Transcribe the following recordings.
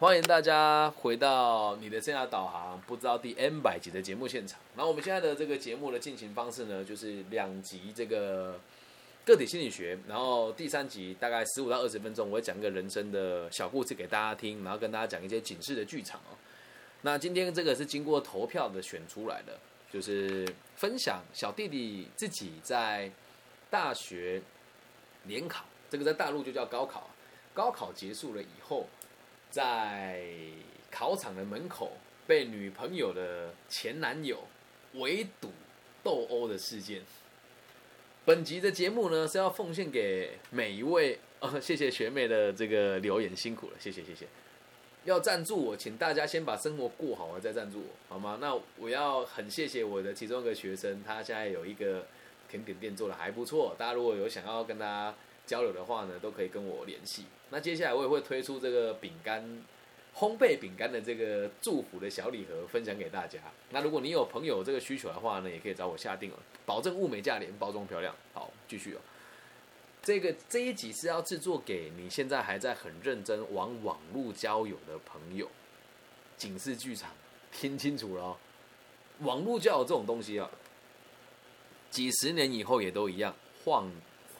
欢迎大家回到你的生涯导航，不知道第 N 百集的节目现场。那我们现在的这个节目的进行方式呢，就是两集这个个体心理学，然后第三集大概十五到二十分钟，我会讲一个人生的小故事给大家听，然后跟大家讲一些警示的剧场哦。那今天这个是经过投票的选出来的，就是分享小弟弟自己在大学联考，这个在大陆就叫高考，高考结束了以后。在考场的门口被女朋友的前男友围堵斗殴的事件。本集的节目呢是要奉献给每一位，呃，谢谢学妹的这个留言，辛苦了，谢谢谢谢。要赞助我，请大家先把生活过好了再赞助我，好吗？那我要很谢谢我的其中一个学生，他现在有一个甜点店做的还不错，大家如果有想要跟他。交流的话呢，都可以跟我联系。那接下来我也会推出这个饼干烘焙饼干的这个祝福的小礼盒，分享给大家。那如果你有朋友这个需求的话呢，也可以找我下定了，保证物美价廉，包装漂亮。好，继续哦。这个这一集是要制作给你现在还在很认真玩网络交友的朋友。警示剧场，听清楚了哦。网络交友这种东西啊，几十年以后也都一样，晃。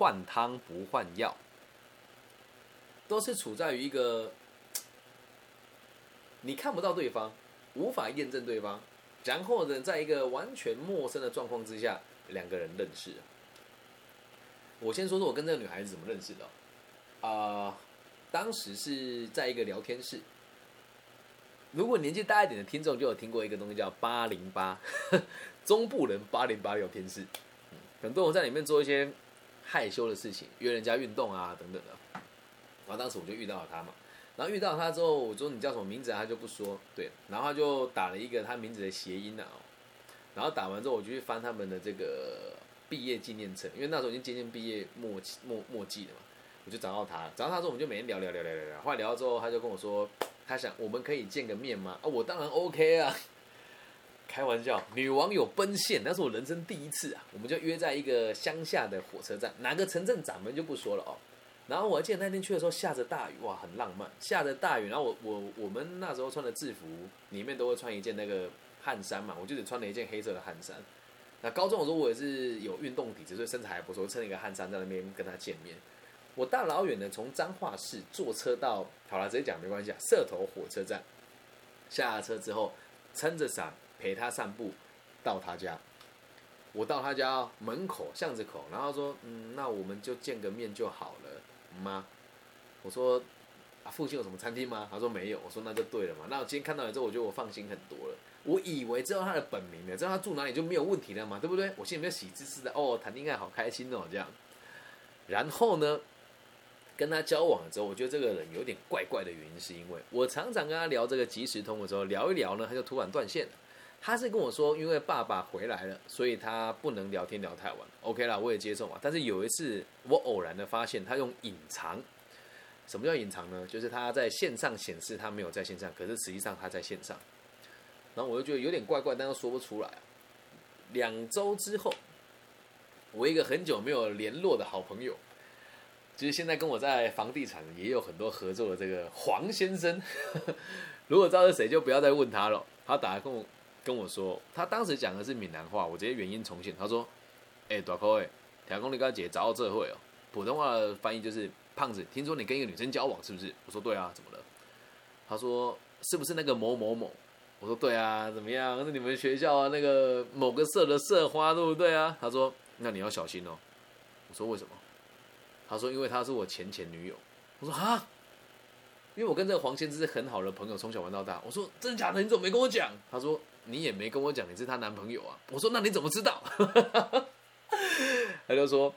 换汤不换药，都是处在于一个 你看不到对方，无法验证对方，然后呢，在一个完全陌生的状况之下，两个人认识。我先说说我跟这个女孩子怎么认识的啊？当时是在一个聊天室。如果年纪大一点的听众就有听过一个东西叫八零八，中部人八零八聊天室，很多人在里面做一些。害羞的事情，约人家运动啊，等等的。然后当时我就遇到了他嘛，然后遇到他之后，我说你叫什么名字啊？他就不说，对，然后他就打了一个他名字的谐音啊。然后打完之后，我就去翻他们的这个毕业纪念册，因为那时候已经接近毕业末末末季了嘛。我就找到他，找到他之后，我们就每天聊聊聊聊聊聊。后来聊到之后，他就跟我说，他想我们可以见个面吗？啊，我当然 OK 啊。开玩笑，女网友奔现，那是我人生第一次啊！我们就约在一个乡下的火车站，哪个城镇掌门就不说了哦。然后我记得那天去的时候下着大雨，哇，很浪漫，下着大雨。然后我我我们那时候穿的制服里面都会穿一件那个汗衫嘛，我就只穿了一件黑色的汗衫。那高中的时候我也是有运动底子，所以身材还不错，穿了一个汗衫在那边跟他见面。我大老远的从彰化市坐车到，好了，直接讲没关系啊，社头火车站下车之后，撑着伞。陪他散步到他家，我到他家门口巷子口，然后说：“嗯，那我们就见个面就好了吗？”我说：“啊，附近有什么餐厅吗？”他说：“没有。”我说：“那就对了嘛。”那我今天看到你之后，我觉得我放心很多了。我以为知道他的本名了，知道他住哪里就没有问题了嘛，对不对？我心里面喜滋滋的哦，谈恋爱好开心哦，这样。然后呢，跟他交往了之后，我觉得这个人有点怪怪的原因，是因为我常常跟他聊这个即时通的时候，聊一聊呢，他就突然断线了。他是跟我说，因为爸爸回来了，所以他不能聊天聊太晚。OK 啦，我也接受嘛。但是有一次，我偶然的发现他用隐藏。什么叫隐藏呢？就是他在线上显示他没有在线上，可是实际上他在线上。然后我就觉得有点怪怪，但又说不出来。两周之后，我一个很久没有联络的好朋友，就是现在跟我在房地产也有很多合作的这个黄先生，如果知道是谁，就不要再问他了。他打来跟我。跟我说，他当时讲的是闽南话，我直接原音重现。他说：“哎，大哥，哎，田公你刚姐找到这会哦。”普通话的翻译就是：“胖子，听说你跟一个女生交往是不是？”我说：“对啊，怎么了？”他说：“是不是那个某某某？”我说：“对啊，怎么样？是你们学校啊那个某个社的社花，对不对啊？”他说：“那你要小心哦。”我说：“为什么？”他说：“因为她是我前前女友。”我说：“啊。”因为我跟这个黄先生是很好的朋友，从小玩到大。我说：“真的假的？你怎么没跟我讲？”他说。你也没跟我讲你是她男朋友啊？我说那你怎么知道？他就说，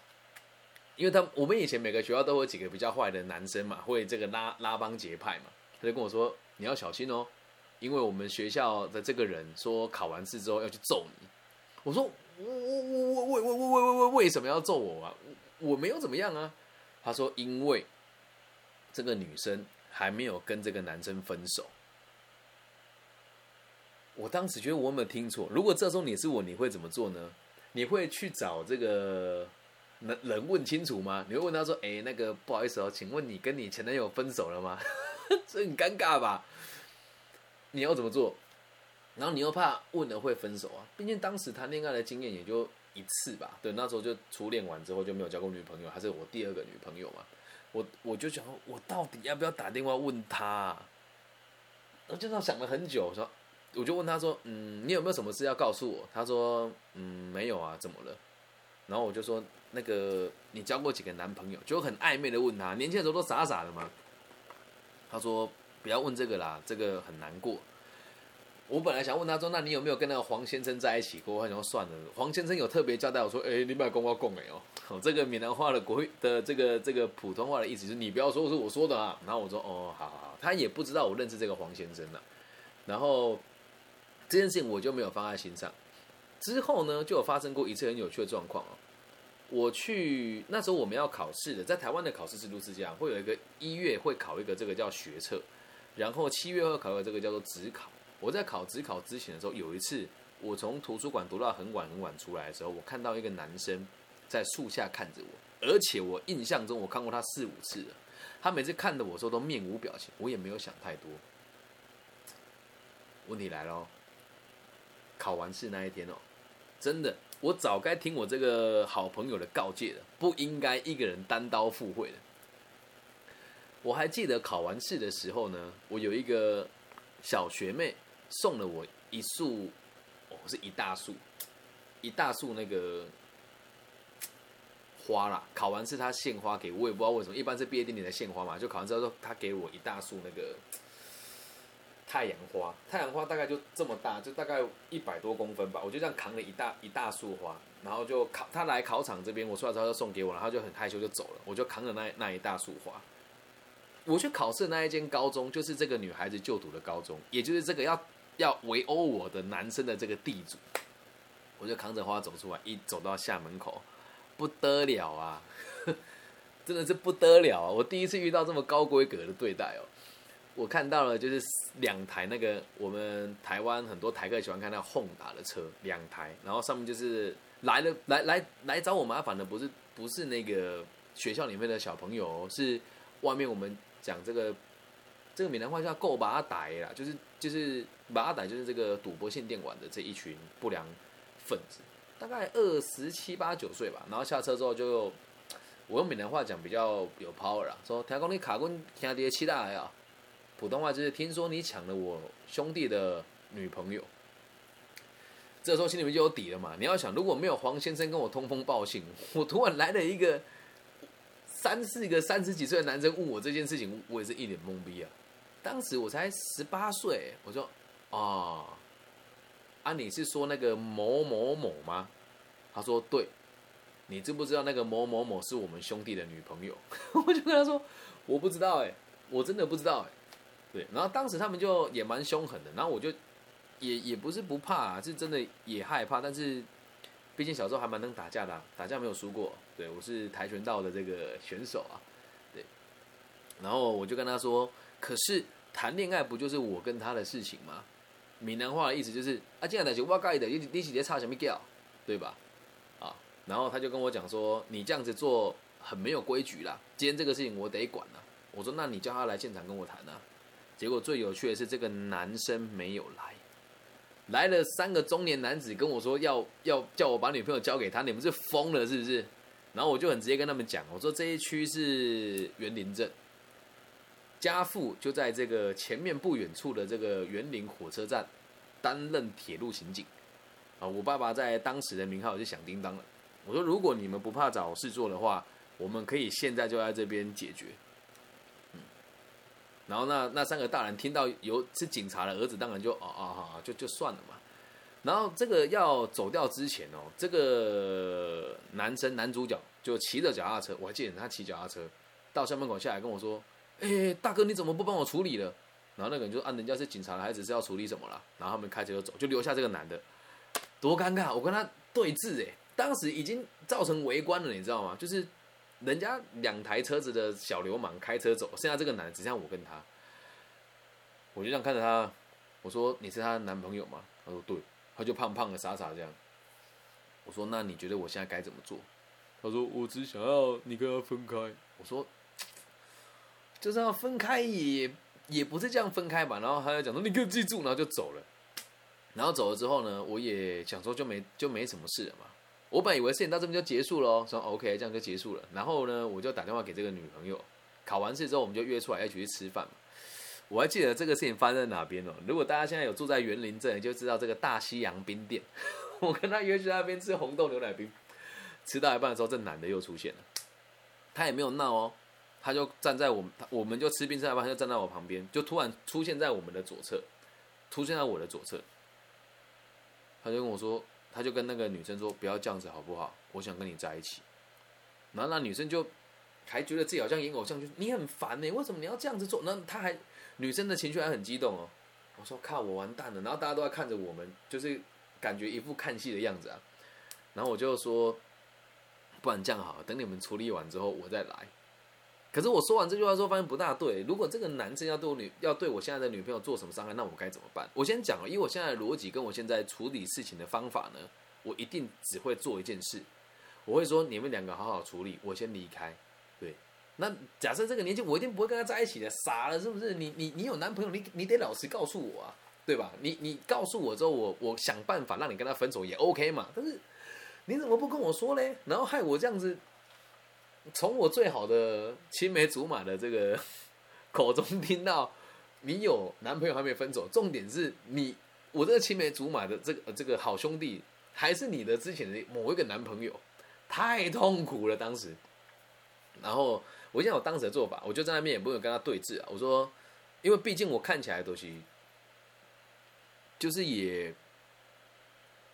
因为他我们以前每个学校都有几个比较坏的男生嘛，会这个拉拉帮结派嘛。他就跟我说你要小心哦，因为我们学校的这个人说考完试之后要去揍你。我说我我我我为为为为为为什么要揍我啊？我没有怎么样啊。他说因为这个女生还没有跟这个男生分手。我当时觉得我有没有听错？如果这时候你是我，你会怎么做呢？你会去找这个人人问清楚吗？你会问他说：“哎，那个不好意思哦，请问你跟你前男友分手了吗？” 这很尴尬吧？你要怎么做？然后你又怕问了会分手啊？毕竟当时谈恋爱的经验也就一次吧。对，那时候就初恋完之后就没有交过女朋友，还是我第二个女朋友嘛。我我就想，我到底要不要打电话问他？我就这样想了很久，说，我就问他说，嗯，你有没有什么事要告诉我？他说，嗯，没有啊，怎么了？然后我就说，那个你交过几个男朋友？就很暧昧的问他，年轻的时候都傻傻的嘛。他说，不要问这个啦，这个很难过。我本来想问他说，那你有没有跟那个黄先生在一起过？我想说算了，黄先生有特别交代我说，哎，你不要跟我讲哎哦。这个闽南话的国语的这个这个普通话的意思是你不要说是我说的啊。然后我说，哦，好好好，他也不知道我认识这个黄先生了。然后这件事情我就没有放在心上。之后呢，就有发生过一次很有趣的状况哦。我去那时候我们要考试的，在台湾的考试制度是这样，会有一个一月会考一个这个叫学测，然后七月会考一个这个叫做职考。我在考职考之前的时候，有一次我从图书馆读到很晚很晚出来的时候，我看到一个男生在树下看着我，而且我印象中我看过他四五次了。他每次看着我时候都面无表情，我也没有想太多。问题来了，考完试那一天哦，真的，我早该听我这个好朋友的告诫了，不应该一个人单刀赴会的。我还记得考完试的时候呢，我有一个小学妹。送了我一束，哦，是一大束，一大束那个花啦。考完试他献花给我，也不知道为什么，一般是毕业典礼的献花嘛。就考完之后，他给我一大束那个太阳花，太阳花大概就这么大，就大概一百多公分吧。我就这样扛了一大一大束花，然后就考他来考场这边，我出来之后就送给我，然后就很害羞就走了。我就扛着那那一大束花，我去考试那一间高中，就是这个女孩子就读的高中，也就是这个要。要围殴我的男生的这个地主，我就扛着花走出来，一走到校门口，不得了啊！真的是不得了啊！我第一次遇到这么高规格的对待哦。我看到了，就是两台那个我们台湾很多台客喜欢看那轰打的车，两台，然后上面就是来了来来来找我麻烦的，不是不是那个学校里面的小朋友，是外面我们讲这个这个闽南话叫“够把他打”啦，就是就是。把阿歹就是这个赌博性电玩的这一群不良分子，大概二十七八九岁吧。然后下车之后就，我用闽南话讲比较有 power 啦，说听讲你卡棍兄弟期待啊。普通话就是听说你抢了我兄弟的女朋友。这时候心里面就有底了嘛。你要想，如果没有黄先生跟我通风报信，我突然来了一个三四个三十几岁的男生问我这件事情，我也是一脸懵逼啊。当时我才十八岁，我说。啊，啊，你是说那个某某某吗？他说对，你知不知道那个某某某是我们兄弟的女朋友？我就跟他说我不知道哎，我真的不知道哎。对，然后当时他们就也蛮凶狠的，然后我就也也不是不怕，是真的也害怕，但是毕竟小时候还蛮能打架的，打架没有输过。对我是跆拳道的这个选手啊，对。然后我就跟他说，可是谈恋爱不就是我跟他的事情吗？闽南话的意思就是啊，这样的就我盖的，你你直接差什么叫，对吧？啊，然后他就跟我讲说，你这样子做很没有规矩啦，今天这个事情我得管了。我说那你叫他来现场跟我谈啊。结果最有趣的是这个男生没有来，来了三个中年男子跟我说要要叫我把女朋友交给他，你们是疯了是不是？然后我就很直接跟他们讲，我说这一区是园林镇。家父就在这个前面不远处的这个园林火车站担任铁路刑警啊。我爸爸在当时的名号就响叮当了。我说，如果你们不怕找事做的话，我们可以现在就在这边解决。然后那那三个大人听到有是警察的儿子，当然就啊啊啊，就就算了嘛。然后这个要走掉之前哦，这个男生男主角就骑着脚踏车，我还记得他骑脚踏车到校门口下来跟我说。哎，大哥，你怎么不帮我处理了？然后那个人就按人家是警察的孩子是要处理什么了？然后他们开车就走，就留下这个男的，多尴尬！我跟他对峙，哎，当时已经造成围观了，你知道吗？就是人家两台车子的小流氓开车走，剩下这个男的只剩下我跟他。我就这样看着他，我说：“你是他的男朋友吗？”他说：“对。”他就胖胖的、傻傻这样。我说：“那你觉得我现在该怎么做？”他说：“我只想要你跟他分开。”我说。就是要分开也也不是这样分开吧。然后他就讲说你给我记住，然后就走了。然后走了之后呢，我也想说就没就没什么事了嘛。我本以为事情到这边就结束了，说 OK 这样就结束了。然后呢，我就打电话给这个女朋友，考完试之后我们就约出来一起去吃饭嘛。我还记得这个事情发生在哪边哦。如果大家现在有住在园林镇，就知道这个大西洋冰店。我跟他约去那边吃红豆牛奶冰，吃到一半的时候，这男的又出现了。他也没有闹哦，他就站在我们，我们就吃冰吃一半，他就站在我旁边，就突然出现在我们的左侧，出现在我的左侧。他就跟我说，他就跟那个女生说：“不要这样子好不好？我想跟你在一起。”然后那女生就还觉得自己好像演偶像剧，你很烦呢，为什么你要这样子做？那他还女生的情绪还很激动哦。我说：“靠，我完蛋了。”然后大家都在看着我们，就是感觉一副看戏的样子啊。然后我就说：“不然这样好，等你们处理完之后我再来。”可是我说完这句话之后，发现不大对。如果这个男生要对我女要对我现在的女朋友做什么伤害，那我该怎么办？我先讲了，因为我现在的逻辑跟我现在处理事情的方法呢，我一定只会做一件事，我会说你们两个好好处理，我先离开。对，那假设这个年纪，我一定不会跟他在一起的，傻了是不是？你你你有男朋友，你你得老实告诉我啊，对吧？你你告诉我之后，我我想办法让你跟他分手也 OK 嘛。但是你怎么不跟我说嘞？然后害我这样子。从我最好的青梅竹马的这个 口中听到你有男朋友还没分手，重点是你我这个青梅竹马的这个这个好兄弟还是你的之前的某一个男朋友，太痛苦了当时。然后我现在我当时的做法，我就在那边也不用跟他对峙啊。我说，因为毕竟我看起来东西就是也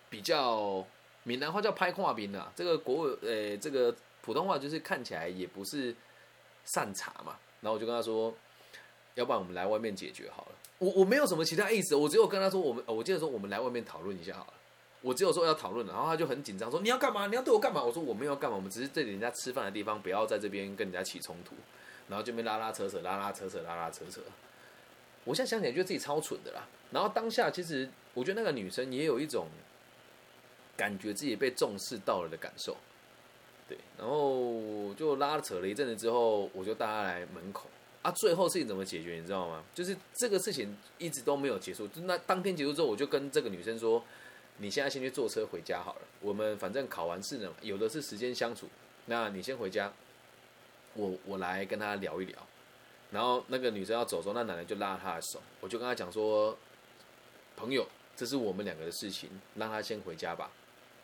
比较闽南话叫拍跨兵啊，这个国呃这个。普通话就是看起来也不是善茬嘛，然后我就跟他说，要不然我们来外面解决好了。我我没有什么其他意思，我只有跟他说，我们我记得说我们来外面讨论一下好了。我只有说要讨论，然后他就很紧张说你要干嘛？你要对我干嘛？我说我没有干嘛，我们只是这里人家吃饭的地方，不要在这边跟人家起冲突。然后这边拉拉扯扯，拉拉扯扯，拉拉扯扯。我现在想起来觉得自己超蠢的啦。然后当下其实我觉得那个女生也有一种感觉自己被重视到了的感受。对，然后就拉扯了一阵子之后，我就带他来门口啊。最后事情怎么解决，你知道吗？就是这个事情一直都没有结束。就那当天结束之后，我就跟这个女生说：“你现在先去坐车回家好了。我们反正考完试呢，有的是时间相处。那你先回家，我我来跟他聊一聊。”然后那个女生要走的时候，那男人就拉她的手，我就跟她讲说：“朋友，这是我们两个的事情，让他先回家吧。”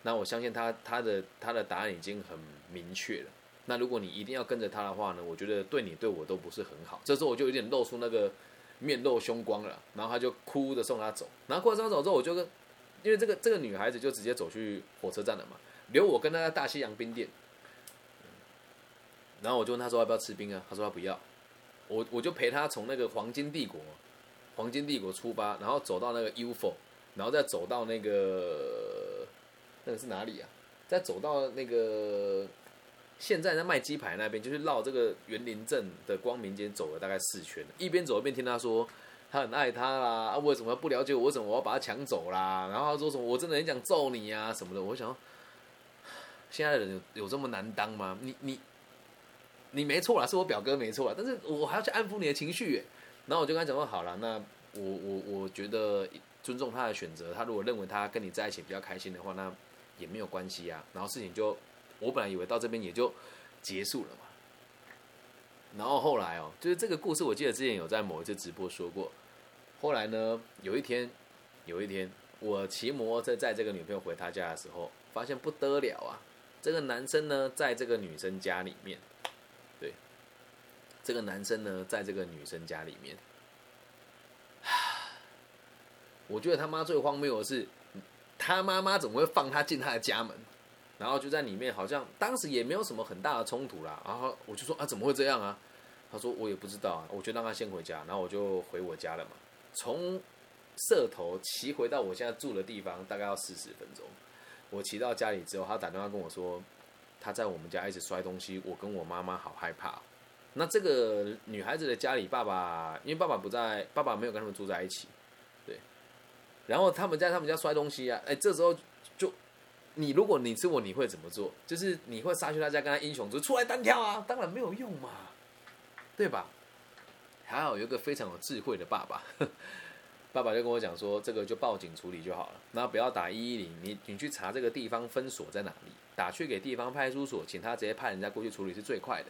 那我相信他他的他的答案已经很明确了。那如果你一定要跟着他的话呢，我觉得对你对我都不是很好。这时候我就有点露出那个面露凶光了，然后他就哭着送他走。然后过送他走之后，我就跟因为这个这个女孩子就直接走去火车站了嘛，留我跟他在大西洋冰店。然后我就问他说要不要吃冰啊？他说他不要。我我就陪他从那个黄金帝国黄金帝国出发，然后走到那个 UFO，然后再走到那个。那是哪里啊？再走到那个现在在卖鸡排那边，就是绕这个园林镇的光明街走了大概四圈，一边走一边听他说他很爱他啦，啊为什么不了解我？为什么我要把他抢走啦？然后他说什么我真的很想揍你啊什么的。我想，现在的人有有这么难当吗？你你你没错啦，是我表哥没错啦，但是我还要去安抚你的情绪。然后我就跟他讲说好了，那我我我觉得尊重他的选择，他如果认为他跟你在一起比较开心的话，那。也没有关系啊，然后事情就，我本来以为到这边也就结束了嘛。然后后来哦，就是这个故事，我记得之前有在某一次直播说过。后来呢，有一天，有一天，我骑摩托车载这个女朋友回她家的时候，发现不得了啊！这个男生呢，在这个女生家里面，对，这个男生呢，在这个女生家里面，我觉得他妈最荒谬的是。他妈妈怎么会放他进他的家门？然后就在里面，好像当时也没有什么很大的冲突啦。然后我就说啊，怎么会这样啊？他说我也不知道啊，我就让他先回家，然后我就回我家了嘛。从社头骑回到我现在住的地方，大概要四十分钟。我骑到家里之后，他打电话跟我说，他在我们家一直摔东西，我跟我妈妈好害怕。那这个女孩子的家里，爸爸因为爸爸不在，爸爸没有跟他们住在一起。然后他们在他们家摔东西啊，哎，这时候就你如果你是我，你会怎么做？就是你会杀去他家跟他英雄就出来单挑啊？当然没有用嘛，对吧？还好有一个非常有智慧的爸爸，爸爸就跟我讲说，这个就报警处理就好了，那不要打一一零，你你去查这个地方分所在哪里，打去给地方派出所，请他直接派人家过去处理是最快的。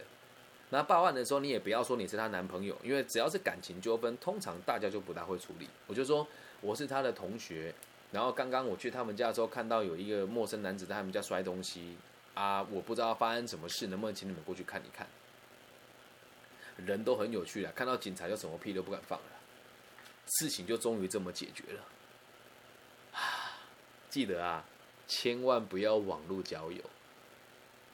那报案的时候，你也不要说你是她男朋友，因为只要是感情纠纷，通常大家就不大会处理。我就说我是他的同学，然后刚刚我去他们家的时候，看到有一个陌生男子在他们家摔东西啊，我不知道发生什么事，能不能请你们过去看一看？人都很有趣啊，看到警察就什么屁都不敢放了，事情就终于这么解决了。啊，记得啊，千万不要网络交友。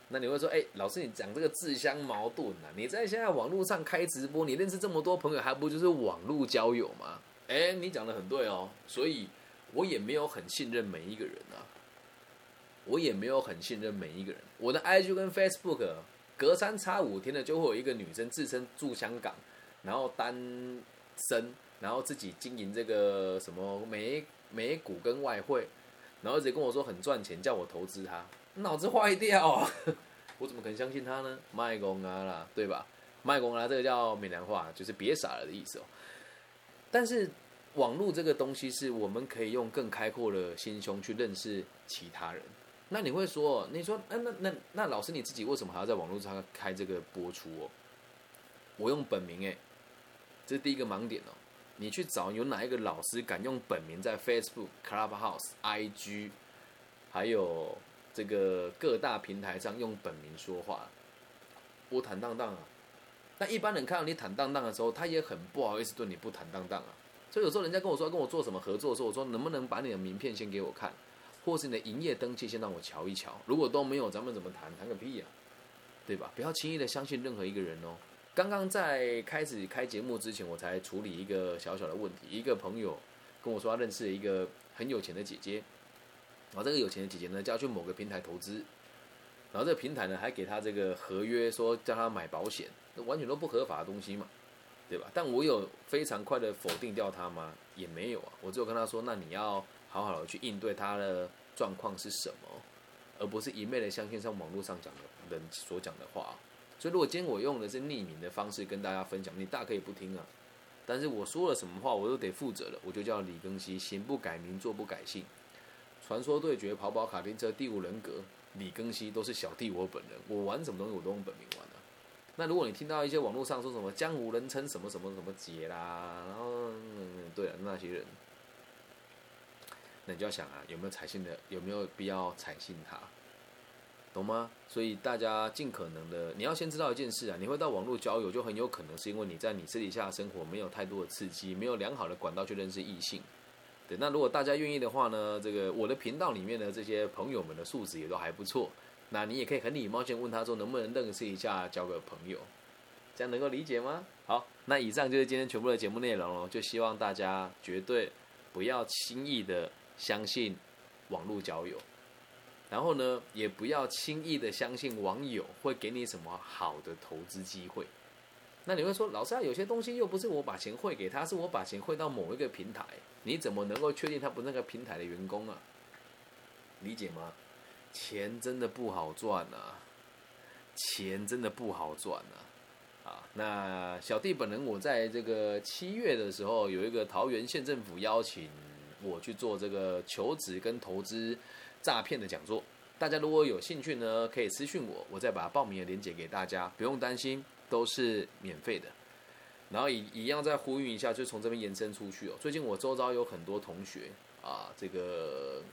那你会说，哎，老师，你讲这个自相矛盾啊？你在现在网络上开直播，你认识这么多朋友，还不就是网络交友吗？哎，你讲的很对哦。所以，我也没有很信任每一个人啊，我也没有很信任每一个人。我的 IG 跟 Facebook 隔三差五天的就会有一个女生自称住香港，然后单身，然后自己经营这个什么美美股跟外汇，然后一直跟我说很赚钱，叫我投资她。脑子坏掉啊！我怎么可能相信他呢？卖公啊啦，对吧？卖公啊，这个叫闽南话，就是别傻了的意思哦。但是网络这个东西，是我们可以用更开阔的心胸去认识其他人。那你会说，你说，那那那那老师你自己为什么还要在网络上开这个播出哦？我用本名哎，这是第一个盲点哦。你去找有哪一个老师敢用本名在 Facebook、Clubhouse、IG，还有？这个各大平台上用本名说话，我坦荡荡啊。那一般人看到你坦荡荡的时候，他也很不好意思对你不坦荡荡啊。所以有时候人家跟我说跟我做什么合作的时候，我说能不能把你的名片先给我看，或是你的营业登记先让我瞧一瞧。如果都没有，咱们怎么谈？谈个屁呀，对吧？不要轻易的相信任何一个人哦。刚刚在开始开节目之前，我才处理一个小小的问题。一个朋友跟我说，他认识了一个很有钱的姐姐。然后这个有钱的姐姐呢，就要去某个平台投资，然后这个平台呢还给他这个合约，说叫他买保险，那完全都不合法的东西嘛，对吧？但我有非常快的否定掉他吗？也没有啊，我只有跟他说，那你要好好的去应对他的状况是什么，而不是一昧的相信上网络上讲的人所讲的话。所以如果今天我用的是匿名的方式跟大家分享，你大可以不听啊，但是我说了什么话，我都得负责的。我就叫李庚希，行不改名，坐不改姓。传说对决、跑跑卡丁车、第五人格、李庚希都是小弟我本人。我玩什么东西我都用本名玩的。那如果你听到一些网络上说什么江湖人称什么什么什么姐啦，然后对了那些人，那你就要想啊，有没有采信的，有没有必要采信他，懂吗？所以大家尽可能的，你要先知道一件事啊，你会到网络交友，就很有可能是因为你在你私底下生活没有太多的刺激，没有良好的管道去认识异性。对那如果大家愿意的话呢，这个我的频道里面的这些朋友们的素质也都还不错，那你也可以很礼貌性问他说能不能认识一下，交个朋友，这样能够理解吗？好，那以上就是今天全部的节目内容了，就希望大家绝对不要轻易的相信网络交友，然后呢，也不要轻易的相信网友会给你什么好的投资机会。那你会说，老师啊，有些东西又不是我把钱汇给他，是我把钱汇到某一个平台。你怎么能够确定他不是那个平台的员工啊？理解吗？钱真的不好赚啊，钱真的不好赚啊！啊，那小弟本人我在这个七月的时候，有一个桃园县政府邀请我去做这个求职跟投资诈骗的讲座。大家如果有兴趣呢，可以私讯我，我再把报名的链接给大家，不用担心，都是免费的。然后一一样再呼吁一下，就从这边延伸出去哦。最近我周遭有很多同学啊，这个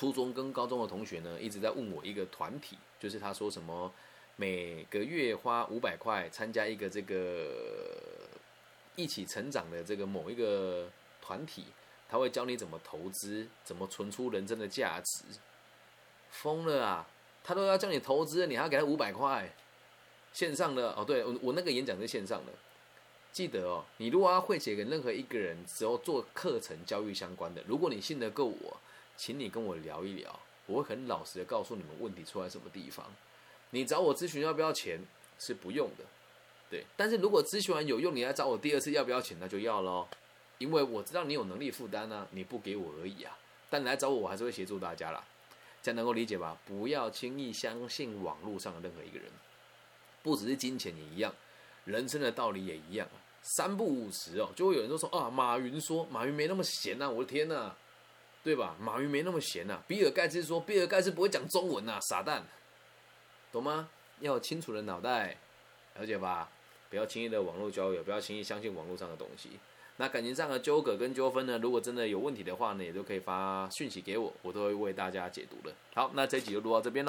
初中跟高中的同学呢，一直在问我一个团体，就是他说什么每个月花五百块参加一个这个一起成长的这个某一个团体，他会教你怎么投资，怎么存出人生的价值。疯了啊！他都要叫你投资，你还要给他五百块？线上的哦，对我我那个演讲是线上的。记得哦，你如果要会写给任何一个人，只要做课程教育相关的，如果你信得够我，请你跟我聊一聊，我会很老实的告诉你们问题出在什么地方。你找我咨询要不要钱是不用的，对。但是如果咨询完有用，你来找我第二次要不要钱，那就要喽，因为我知道你有能力负担啊，你不给我而已啊。但你来找我，我还是会协助大家啦，这样能够理解吧？不要轻易相信网络上的任何一个人，不只是金钱也一样，人生的道理也一样啊。三不五时哦，就会有人说啊，马云说，马云没那么闲呐，我的天呐，对吧？马云没那么闲呐。比尔盖茨说，比尔盖茨不会讲中文呐，傻蛋，懂吗？要有清楚的脑袋，了解吧？不要轻易的网络交友，不要轻易相信网络上的东西。那感情上的纠葛跟纠纷呢，如果真的有问题的话呢，也都可以发讯息给我，我都会为大家解读的。好，那这集就录到这边喽。